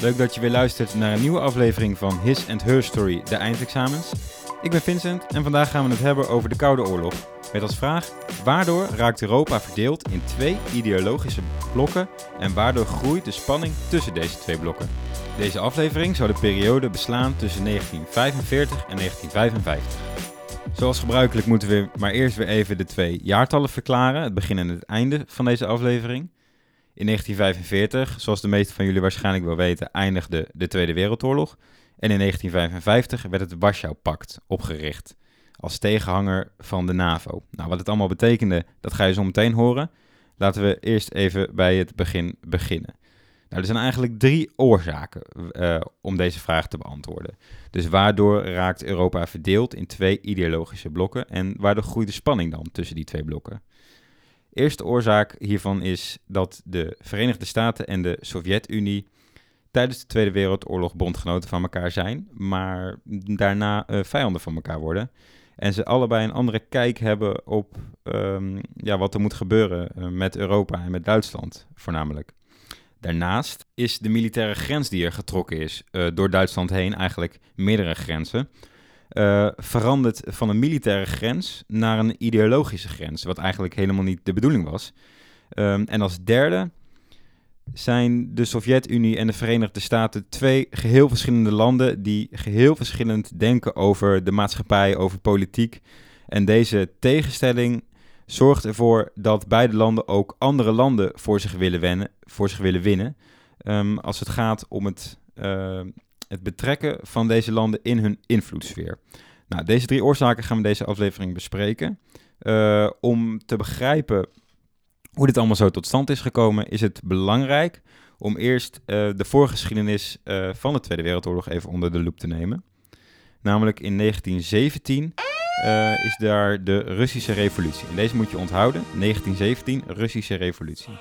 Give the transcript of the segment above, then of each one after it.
Leuk dat je weer luistert naar een nieuwe aflevering van His and Her Story, de eindexamens. Ik ben Vincent en vandaag gaan we het hebben over de Koude Oorlog. Met als vraag, waardoor raakt Europa verdeeld in twee ideologische blokken en waardoor groeit de spanning tussen deze twee blokken? Deze aflevering zou de periode beslaan tussen 1945 en 1955. Zoals gebruikelijk moeten we maar eerst weer even de twee jaartallen verklaren, het begin en het einde van deze aflevering. In 1945, zoals de meeste van jullie waarschijnlijk wel weten, eindigde de Tweede Wereldoorlog. En in 1955 werd het Warschau-pact opgericht als tegenhanger van de NAVO. Nou, wat het allemaal betekende, dat ga je zo meteen horen. Laten we eerst even bij het begin beginnen. Nou, er zijn eigenlijk drie oorzaken uh, om deze vraag te beantwoorden. Dus waardoor raakt Europa verdeeld in twee ideologische blokken en waardoor groeit de spanning dan tussen die twee blokken? Eerste oorzaak hiervan is dat de Verenigde Staten en de Sovjet-Unie tijdens de Tweede Wereldoorlog bondgenoten van elkaar zijn, maar daarna uh, vijanden van elkaar worden. En ze allebei een andere kijk hebben op um, ja, wat er moet gebeuren uh, met Europa en met Duitsland voornamelijk. Daarnaast is de militaire grens die er getrokken is uh, door Duitsland heen, eigenlijk meerdere grenzen, uh, veranderd van een militaire grens naar een ideologische grens, wat eigenlijk helemaal niet de bedoeling was. Um, en als derde zijn de Sovjet-Unie en de Verenigde Staten twee geheel verschillende landen die geheel verschillend denken over de maatschappij, over politiek. En deze tegenstelling zorgt ervoor dat beide landen ook andere landen voor zich willen, wennen, voor zich willen winnen. Um, als het gaat om het, uh, het betrekken van deze landen in hun invloedssfeer. Nou, deze drie oorzaken gaan we deze aflevering bespreken. Uh, om te begrijpen hoe dit allemaal zo tot stand is gekomen, is het belangrijk om eerst uh, de voorgeschiedenis uh, van de Tweede Wereldoorlog even onder de loep te nemen. Namelijk in 1917 uh, is daar de Russische Revolutie. En deze moet je onthouden, 1917, Russische Revolutie.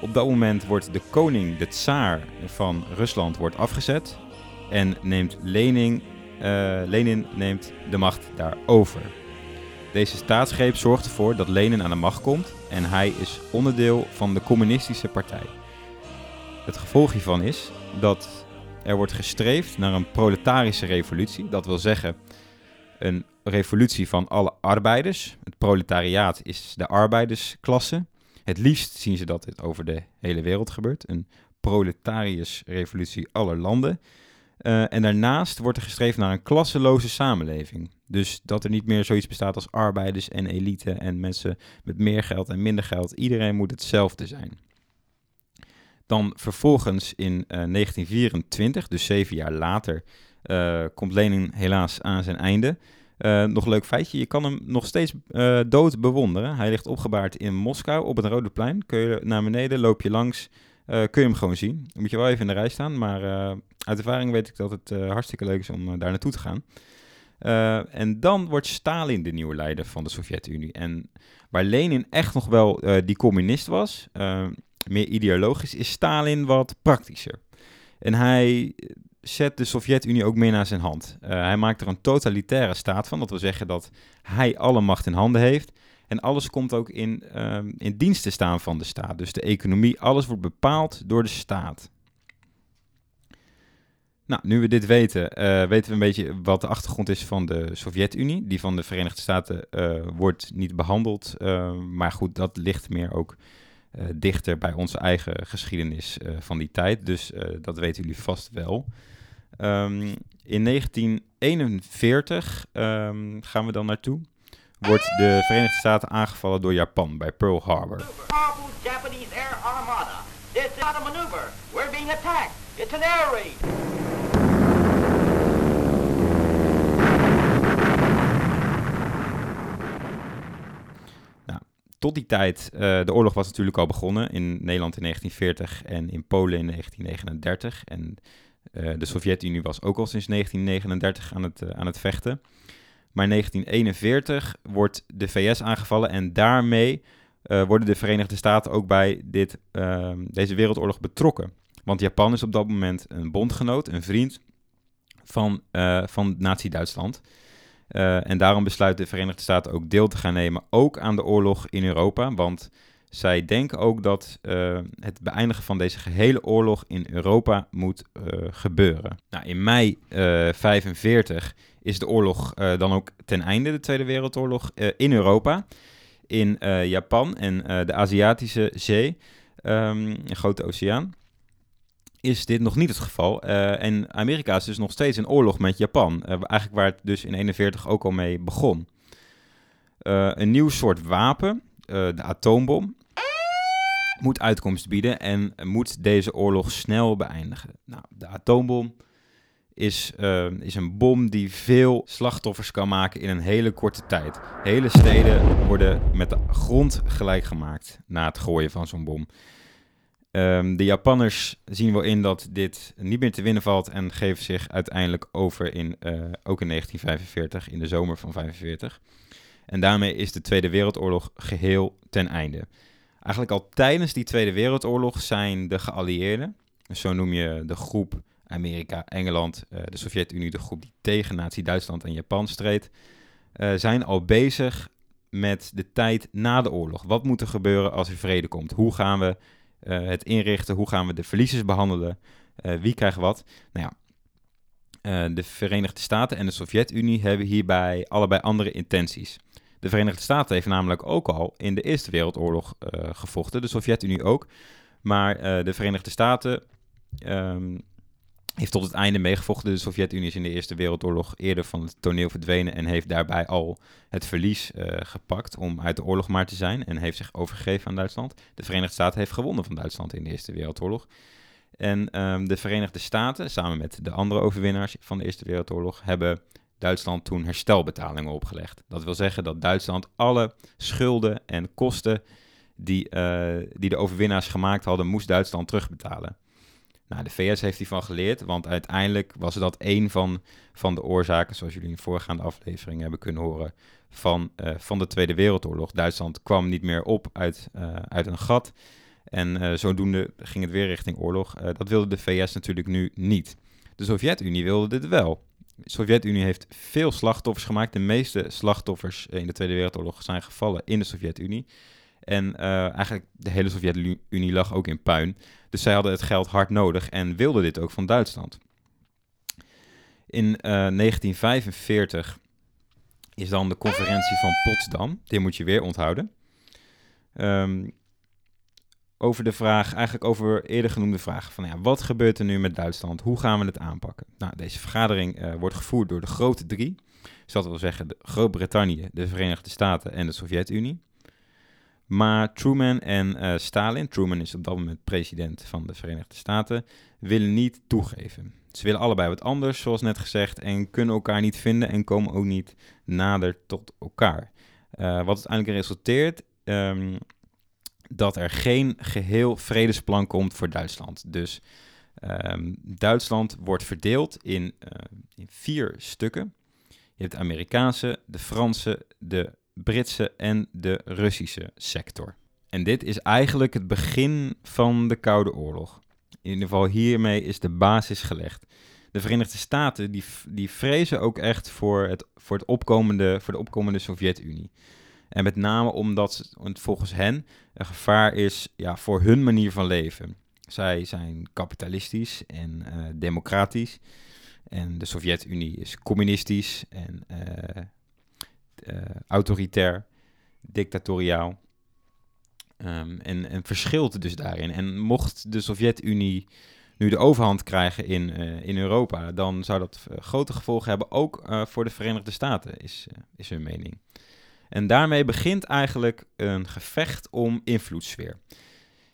Op dat moment wordt de koning, de tsaar van Rusland, wordt afgezet en neemt Lenin, Lenin neemt de macht daarover. Deze staatsgreep zorgt ervoor dat Lenin aan de macht komt en hij is onderdeel van de communistische partij. Het gevolg hiervan is dat er wordt gestreefd naar een proletarische revolutie. Dat wil zeggen een revolutie van alle arbeiders. Het proletariaat is de arbeidersklasse. Het liefst zien ze dat dit over de hele wereld gebeurt. Een proletariërs revolutie aller landen. Uh, en daarnaast wordt er gestreefd naar een klasseloze samenleving. Dus dat er niet meer zoiets bestaat als arbeiders en elite en mensen met meer geld en minder geld. Iedereen moet hetzelfde zijn. Dan vervolgens in uh, 1924, dus zeven jaar later, uh, komt Lenin helaas aan zijn einde. Nog een leuk feitje, je kan hem nog steeds uh, dood bewonderen. Hij ligt opgebaard in Moskou op het Rode Plein. Kun je naar beneden, loop je langs, kun je hem gewoon zien. Dan moet je wel even in de rij staan, maar uit ervaring weet ik dat het hartstikke leuk is om daar naartoe te gaan. En dan wordt Stalin de nieuwe leider van de Sovjet-Unie. En waar Lenin echt nog wel die communist was, meer ideologisch, is Stalin wat praktischer. En hij zet de Sovjet-Unie ook meer naar zijn hand. hij maakt er een totalitaire staat van. Dat wil zeggen dat hij alle macht in handen heeft. En alles komt ook in, in dienst te staan van de staat. Dus de economie, alles wordt bepaald door de staat. Nou, nu we dit weten, uh, weten we een beetje wat de achtergrond is van de Sovjet-Unie. Die van de Verenigde Staten uh, wordt niet behandeld. Uh, maar goed, dat ligt meer ook dichter bij onze eigen geschiedenis van die tijd. Dus dat weten jullie vast wel. Um, in 1941 um, gaan we dan naartoe. Wordt de Verenigde Staten aangevallen door Japan bij Pearl Harbor. Japanese air armada. This is not a maneuver. We're being attacked. It's an air raid. tot die tijd, uh, de oorlog was natuurlijk al begonnen in Nederland in 1940 en in Polen in 1939. En uh, de Sovjet-Unie was ook al sinds 1939 aan het, uh, aan het vechten. Maar in 1941 wordt de VS aangevallen en daarmee worden de Verenigde Staten ook bij dit, ehm, deze wereldoorlog betrokken. Want Japan is op dat moment een bondgenoot, een vriend van, van Nazi-Duitsland. Uh, en daarom besluit de Verenigde Staten ook deel te gaan nemen, ook aan de oorlog in Europa. Want Zij denken ook dat uh, het beëindigen van deze gehele oorlog in Europa moet uh, gebeuren. Nou, in mei 1945 uh, is de oorlog dan ook ten einde, de Tweede Wereldoorlog, in Europa. In Japan en de Aziatische Zee, um, een grote oceaan is dit nog niet het geval. En Amerika is dus nog steeds in oorlog met Japan. Eigenlijk waar het dus in 41 ook al mee begon. Een nieuw soort wapen, de atoombom, moet uitkomst bieden en moet deze oorlog snel beëindigen. Nou, de atoombom is, is een bom die veel slachtoffers kan maken in een hele korte tijd. Hele steden worden met de grond gelijk gemaakt na het gooien van zo'n bom. Um, de Japanners zien wel in dat dit niet meer te winnen valt en geven zich uiteindelijk over in, uh, ook in 1945, in de zomer van 1945. En daarmee is de Tweede Wereldoorlog geheel ten einde. Eigenlijk al tijdens die Tweede Wereldoorlog zijn de geallieerden, zo noem je de groep Amerika, Engeland, uh, de Sovjet-Unie, de groep die tegen Nazi-Duitsland en Japan streed, uh, zijn al bezig met de tijd na de oorlog. Wat moet er gebeuren als er vrede komt? Hoe gaan we uh, het inrichten, hoe gaan we de verliezers behandelen, wie krijgt wat. Nou ja, de Verenigde Staten en de Sovjet-Unie hebben hierbij allebei andere intenties. De Verenigde Staten heeft namelijk ook al in de Eerste Wereldoorlog gevochten, de Sovjet-Unie ook. Maar de Verenigde Staten um, heeft tot het einde meegevochten. De Sovjet-Unie is in de Eerste Wereldoorlog eerder van het toneel verdwenen en heeft daarbij al het verlies uh, gepakt om uit de oorlog maar te zijn en heeft zich overgegeven aan Duitsland. De Verenigde Staten heeft gewonnen van Duitsland in de Eerste Wereldoorlog. En um, de Verenigde Staten, samen met de andere overwinnaars van de Eerste Wereldoorlog, hebben Duitsland toen herstelbetalingen opgelegd. Dat wil zeggen dat Duitsland alle schulden en kosten die, uh, die de overwinnaars gemaakt hadden, moest Duitsland terugbetalen. Nou, de VS heeft hiervan geleerd, want uiteindelijk was dat een van, van de oorzaken, zoals jullie in de voorgaande aflevering hebben kunnen horen, van, uh, van de Tweede Wereldoorlog. Duitsland kwam niet meer op uit, uh, uit een gat en zodoende ging het weer richting oorlog. dat wilde de VS natuurlijk nu niet. De Sovjet-Unie wilde dit wel. De Sovjet-Unie heeft veel slachtoffers gemaakt. De meeste slachtoffers in de Tweede Wereldoorlog zijn gevallen in de Sovjet-Unie. En uh, eigenlijk de hele Sovjet-Unie lag ook in puin. Dus zij hadden het geld hard nodig en wilden dit ook van Duitsland. In uh, 1945 is dan de conferentie van Potsdam. Die moet je weer onthouden. Um, over de vraag, eigenlijk over eerder genoemde vraag van ja, wat gebeurt er nu met Duitsland? Hoe gaan we het aanpakken? Nou, deze vergadering uh, wordt gevoerd door de grote drie. Dus dat wil zeggen Groot-Brittannië, de Verenigde Staten en de Sovjet-Unie. Maar Truman en uh, Stalin, Truman is op dat moment president van de Verenigde Staten, willen niet toegeven. Ze willen allebei wat anders, zoals net gezegd, en kunnen elkaar niet vinden en komen ook niet nader tot elkaar. Uh, wat uiteindelijk resulteert um, dat er geen geheel vredesplan komt voor Duitsland. Dus um, Duitsland wordt verdeeld in, uh, in vier stukken. Je hebt de Amerikaanse, de Franse, de Britse en de Russische sector. En dit is eigenlijk het begin van de Koude Oorlog. In ieder geval hiermee is de basis gelegd. De Verenigde Staten die, die vrezen ook echt voor, het, voor, het opkomende, voor de opkomende Sovjet-Unie. En met name omdat het volgens hen een gevaar is ja, voor hun manier van leven. Zij zijn kapitalistisch en uh, democratisch. En de Sovjet-Unie is communistisch en uh, uh, autoritair, dictatoriaal. Um, en, en verschilt dus daarin. En mocht de Sovjet-Unie nu de overhand krijgen in, in Europa, dan zou dat grote gevolgen hebben, ook voor de Verenigde Staten, is, is hun mening. En daarmee begint eigenlijk een gevecht om invloedssfeer.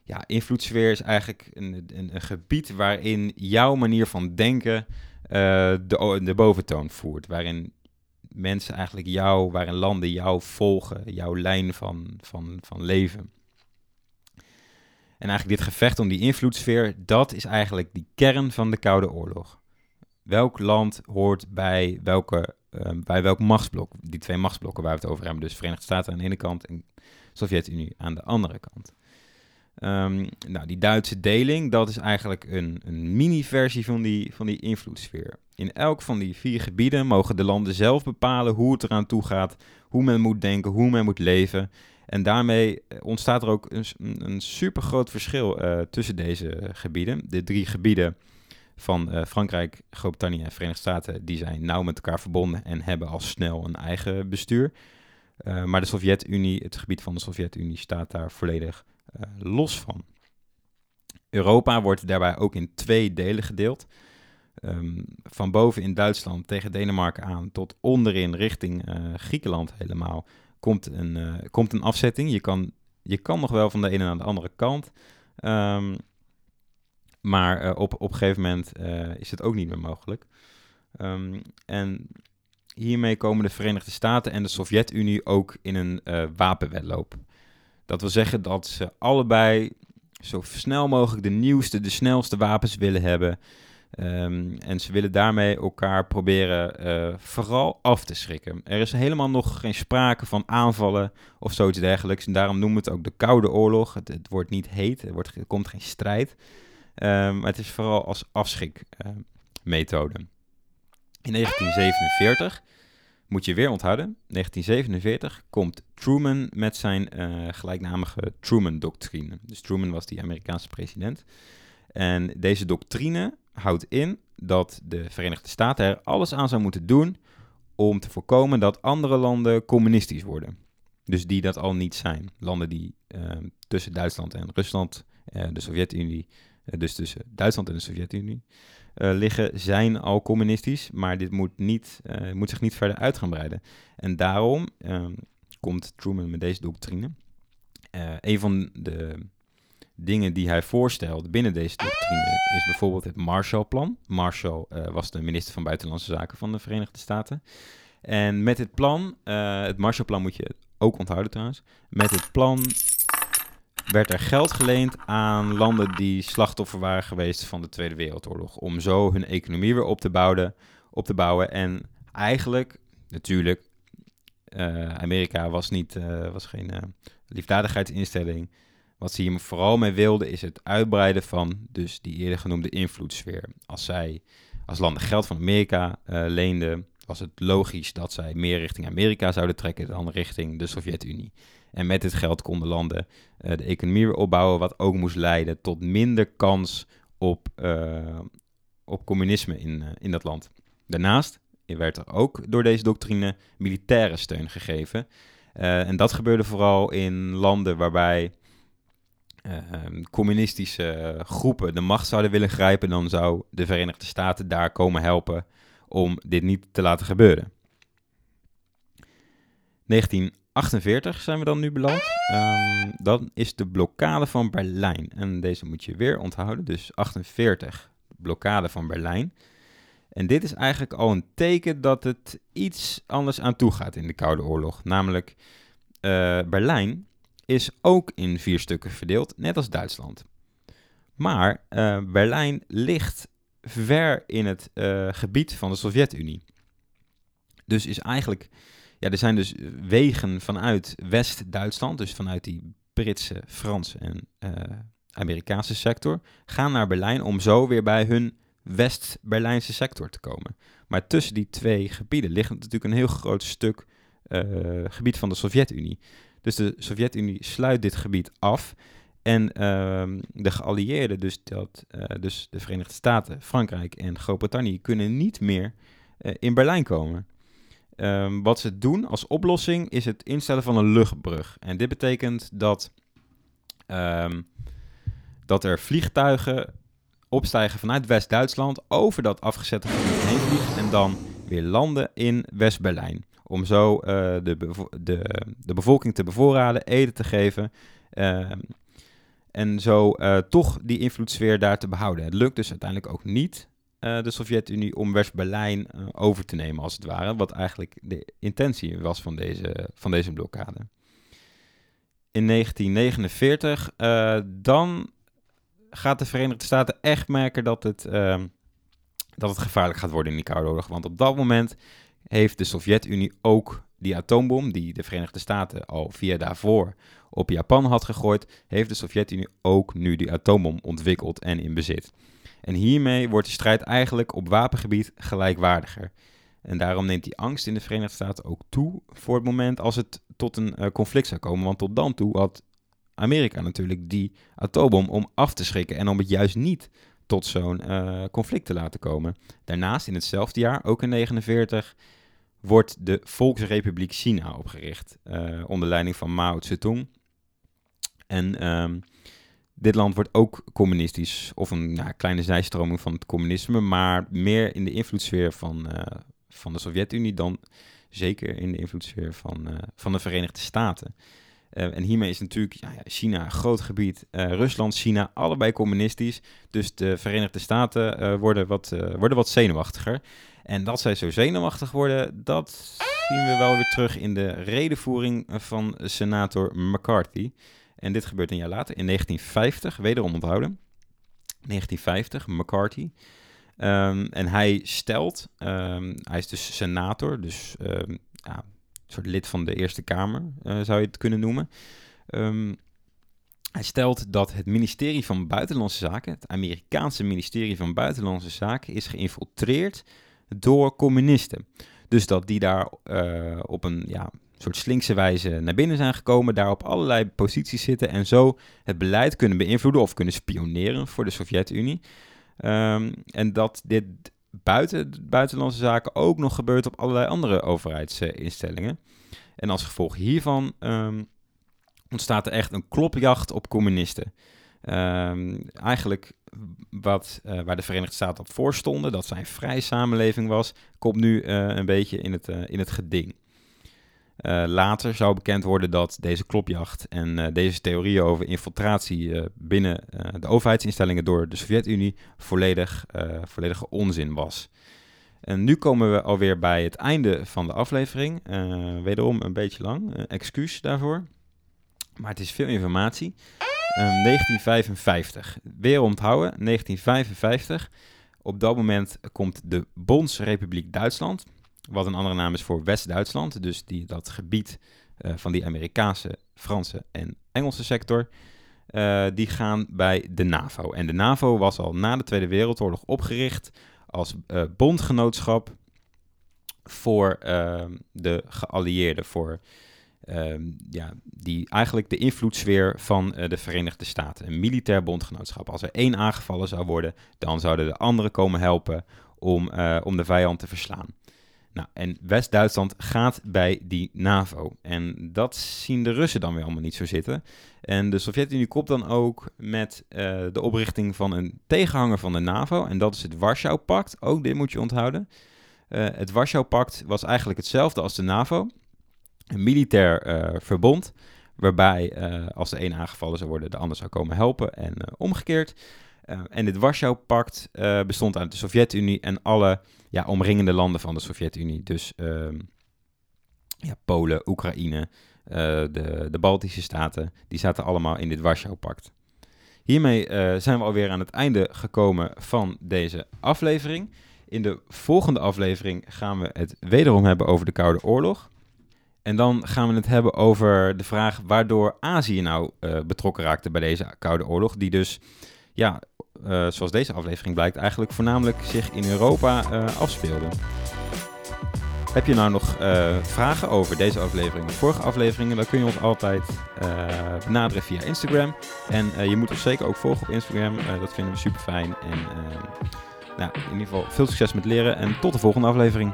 Ja, invloedssfeer is eigenlijk een, een, een gebied waarin jouw manier van denken de, de boventoon voert. Waarin mensen eigenlijk jou, waarin landen jou volgen, jouw lijn van, van, van leven. En eigenlijk dit gevecht om die invloedssfeer, dat is eigenlijk die kern van de Koude Oorlog. Welk land hoort bij, welke, uh, bij welk machtsblok? Die twee machtsblokken waar we het over hebben, dus Verenigde Staten aan de ene kant en Sovjet-Unie aan de andere kant. Um, nou, die Duitse deling, dat is eigenlijk een, een mini-versie van die, van die invloedssfeer. In elk van die vier gebieden mogen de landen zelf bepalen hoe het eraan toe gaat, hoe men moet denken, hoe men moet leven. En daarmee ontstaat er ook een, een super groot verschil tussen deze gebieden. De drie gebieden van Frankrijk, Groot-Brittannië en Verenigde Staten, die zijn nauw met elkaar verbonden en hebben al snel een eigen bestuur. maar de Sovjet-Unie, het gebied van de Sovjet-Unie, staat daar volledig los van. Europa wordt daarbij ook in twee delen gedeeld. Um, van boven in Duitsland tegen Denemarken aan tot onderin richting Griekenland helemaal komt een, komt een afzetting. Je kan, je kan nog wel van de ene naar de andere kant. Um, maar uh, op, op een gegeven moment is het ook niet meer mogelijk. Um, en hiermee komen de Verenigde Staten en de Sovjet-Unie ook in een wapenwedloop. Dat wil zeggen dat ze allebei zo snel mogelijk de nieuwste, de snelste wapens willen hebben. Um, en ze willen daarmee elkaar proberen vooral af te schrikken. Er is helemaal nog geen sprake van aanvallen of zoiets dergelijks. En daarom noemen we het ook de Koude Oorlog. Het, het wordt niet heet, er, wordt, er komt geen strijd. Maar het is vooral als afschrikmethode. In 1947 moet je weer onthouden, 1947 komt Truman met zijn uh, gelijknamige Truman-doctrine. Dus Truman was die Amerikaanse president. En deze doctrine houdt in dat de Verenigde Staten er alles aan zou moeten doen om te voorkomen dat andere landen communistisch worden. Dus die dat al niet zijn. Landen die uh, tussen Duitsland en Rusland, uh, de Sovjet-Unie, dus tussen Duitsland en de Sovjet-Unie, uh, liggen, zijn al communistisch, maar dit moet, niet, uh, moet zich niet verder uit gaan breiden. En daarom uh, komt Truman met deze doctrine. Een van de dingen die hij voorstelt binnen deze doctrine is bijvoorbeeld het Marshallplan. Marshall was de minister van Buitenlandse Zaken van de Verenigde Staten. En met dit plan, het Marshallplan moet je ook onthouden trouwens, met dit plan werd er geld geleend aan landen die slachtoffer waren geweest van de Tweede Wereldoorlog. Om zo hun economie weer op te bouwen. Op te bouwen. En eigenlijk, natuurlijk, uh, Amerika was, niet, uh, was geen uh, liefdadigheidsinstelling. Wat ze hier vooral mee wilden is het uitbreiden van dus die eerder genoemde invloedssfeer. Als zij als landen geld van Amerika leenden, was het logisch dat zij meer richting Amerika zouden trekken dan richting de Sovjet-Unie. En met dit geld konden landen uh, de economie weer opbouwen, wat ook moest leiden tot minder kans op, uh, op communisme in, uh, in dat land. Daarnaast werd er ook door deze doctrine militaire steun gegeven. en dat gebeurde vooral in landen waarbij ehm, communistische groepen de macht zouden willen grijpen. Dan zou de Verenigde Staten daar komen helpen om dit niet te laten gebeuren. 19 48 zijn we dan nu beland. Um, dan is de blokkade van Berlijn. En deze moet je weer onthouden. Dus 48, blokkade van Berlijn. En dit is eigenlijk al een teken dat het iets anders aan toe gaat in de Koude Oorlog. Namelijk, uh, Berlijn is ook in vier stukken verdeeld, net als Duitsland. Maar uh, Berlijn ligt ver in het uh, gebied van de Sovjet-Unie. Dus is eigenlijk ja, er zijn dus wegen vanuit West-Duitsland, dus vanuit die Britse, Franse en uh, Amerikaanse sector, gaan naar Berlijn om zo weer bij hun West-Berlijnse sector te komen. Maar tussen die twee gebieden ligt natuurlijk een heel groot stuk uh, gebied van de Sovjet-Unie. Dus de Sovjet-Unie sluit dit gebied af. En uh, de geallieerden, dus, dat, uh, dus de Verenigde Staten, Frankrijk en Groot-Brittannië, kunnen niet meer in Berlijn komen. Um, wat ze doen als oplossing is het instellen van een luchtbrug. En dit betekent dat, um, dat er vliegtuigen opstijgen vanuit West-Duitsland over dat afgezette gebied heen vliegen en dan weer landen in West-Berlijn. Om zo uh, de, de, de bevolking te bevoorraden, eten te geven. Uh, en zo uh, toch die invloedssfeer daar te behouden. Het lukt dus uiteindelijk ook niet uh, de Sovjet-Unie om West-Berlijn uh, over te nemen, als het ware. Wat eigenlijk de intentie was van deze, van deze blokkade. In 1949, uh, eh, dan gaat de Verenigde Staten echt merken dat het, ehm, dat het gevaarlijk gaat worden in die Koude Oorlog. Want op dat moment heeft de Sovjet-Unie ook die atoombom, die de Verenigde Staten al via daarvoor op Japan had gegooid, heeft de Sovjet-Unie ook nu die atoombom ontwikkeld en in bezit. En hiermee wordt de strijd eigenlijk op wapengebied gelijkwaardiger. En daarom neemt die angst in de Verenigde Staten ook toe voor het moment als het tot een conflict zou komen. Want tot dan toe had Amerika natuurlijk die atoombom om af te schrikken en om het juist niet tot zo'n conflict te laten komen. Daarnaast in hetzelfde jaar, ook in 1949, wordt de Volksrepubliek China opgericht onder leiding van Mao Zedong. En um, dit land wordt ook communistisch, of een ja, kleine zijstroming van het communisme, maar meer in de invloedssfeer van, uh, van de Sovjet-Unie dan zeker in de invloedssfeer van, uh, van de Verenigde Staten. Uh, en hiermee is natuurlijk ja, China een groot gebied, Rusland, China, allebei communistisch. Dus de Verenigde Staten worden, wat, worden wat zenuwachtiger. En dat zij zo zenuwachtig worden, dat zien we wel weer terug in de redenvoering van senator McCarthy. En dit gebeurt een jaar later, in 1950, wederom onthouden. 1950, McCarthy. Um, en hij stelt, um, hij is dus senator, dus um, ja, een soort lid van de Eerste Kamer, uh, zou je het kunnen noemen. hij stelt dat het ministerie van Buitenlandse Zaken, het Amerikaanse ministerie van Buitenlandse Zaken, is geïnfiltreerd door communisten. Dus dat die daar uh, op een ja, soort slinkse wijze naar binnen zijn gekomen, daar op allerlei posities zitten en zo het beleid kunnen beïnvloeden of kunnen spioneren voor de Sovjet-Unie. Um, en dat dit buiten buitenlandse zaken ook nog gebeurt op allerlei andere overheidsinstellingen. En als gevolg hiervan um, ontstaat er echt een klopjacht op communisten. Um, eigenlijk wat, uh, waar de Verenigde Staten op voor stonden, dat zijn vrije samenleving was, komt nu uh, een beetje in het, uh, in het geding. Uh, later zou bekend worden dat deze klopjacht en uh, deze theorieën over infiltratie uh, binnen de overheidsinstellingen door de Sovjet-Unie volledig, volledige onzin was. En nu komen we alweer bij het einde van de aflevering. wederom een beetje lang, excuus daarvoor. Maar het is veel informatie. 1955, weer onthouden, 1955. Op dat moment komt de Bondsrepubliek Duitsland wat een andere naam is voor West-Duitsland. Dus die, dat gebied uh, van die Amerikaanse, Franse en Engelse sector. Uh, die gaan bij de NAVO. En de NAVO was al na de Tweede Wereldoorlog opgericht als uh, bondgenootschap voor ehm, de geallieerden. Voor ehm, ja, die eigenlijk de invloedssfeer van de Verenigde Staten. Een militair bondgenootschap. Als er één aangevallen zou worden, dan zouden de anderen komen helpen om, om de vijand te verslaan. Nou, en West-Duitsland gaat bij die NAVO. En dat zien de Russen dan weer allemaal niet zo zitten. En de Sovjet-Unie komt dan ook met uh, de oprichting van een tegenhanger van de NAVO. En dat is het Warschau-pact. Ook dit moet je onthouden. Uh, het Warschau-pact was eigenlijk hetzelfde als de NAVO. Een militair uh, verbond. Waarbij als de een aangevallen zou worden, de ander zou komen helpen. En omgekeerd. Uh, en dit Warschau-pact uh, bestond uit de Sovjet-Unie en alle ja, omringende landen van de Sovjet-Unie. Dus uh, ja, Polen, Oekraïne, eh, de, de Baltische Staten, die zaten allemaal in dit Warschau-pact. Hiermee zijn we alweer aan het einde gekomen van deze aflevering. In de volgende aflevering gaan we het wederom hebben over de Koude Oorlog. En dan gaan we het hebben over de vraag waardoor Azië nou betrokken raakte bij deze Koude Oorlog. Die dus ja, uh, zoals deze aflevering blijkt, eigenlijk voornamelijk zich in Europa uh, afspeelde. Heb je nou nog uh, vragen over deze aflevering of vorige afleveringen, dan kun je ons altijd benaderen via Instagram. En je moet ons zeker ook volgen op Instagram, dat vinden we super fijn. En nou, in ieder geval veel succes met leren en tot de volgende aflevering.